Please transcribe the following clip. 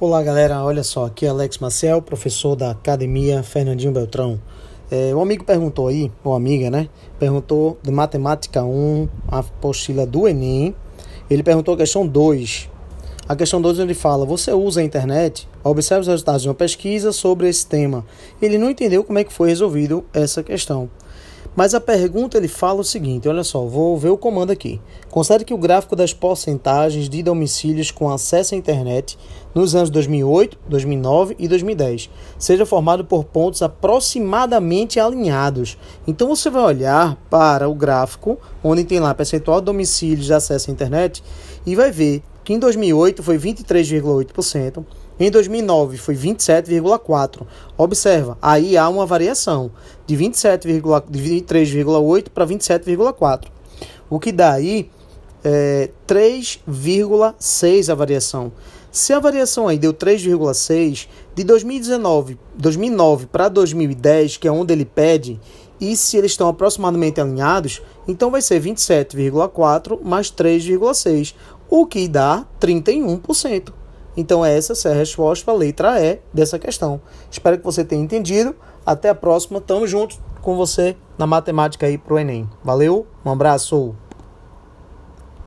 Olá galera, olha só, aqui é Alex Marcel, professor da Academia Fernandinho Beltrão. É, amigo perguntou aí, ou amiga, né? Perguntou de Matemática 1, a apostila do Enem. Ele perguntou a questão 2. A questão 2 ele fala: Você usa a internet? Observe os resultados de uma pesquisa sobre esse tema. Ele não entendeu como é que foi resolvido essa questão. Mas a pergunta ele fala o seguinte: olha só, vou ver o comando aqui. Considere que o gráfico das porcentagens de domicílios com acesso à internet nos anos 2008, 2009 e 2010 seja formado por pontos aproximadamente alinhados. Então você vai olhar para o gráfico onde tem lá percentual de domicílios de acesso à internet e vai ver que em 2008 foi 23,8%. Em 2009 foi 27,4. Observa, aí há uma variação de 23,8 para 27,4. O que dá aí é 3,6 a variação. Se a variação aí deu 3,6 de 2019, 2009 para 2010, que é onde ele pede, e se eles estão aproximadamente alinhados, então vai ser 27,4 mais 3,6, o que dá 31%. Então essa é a resposta a letra E dessa questão. Espero que você tenha entendido. Até a próxima. Tamo junto com você na matemática aí pro Enem. Valeu, um abraço.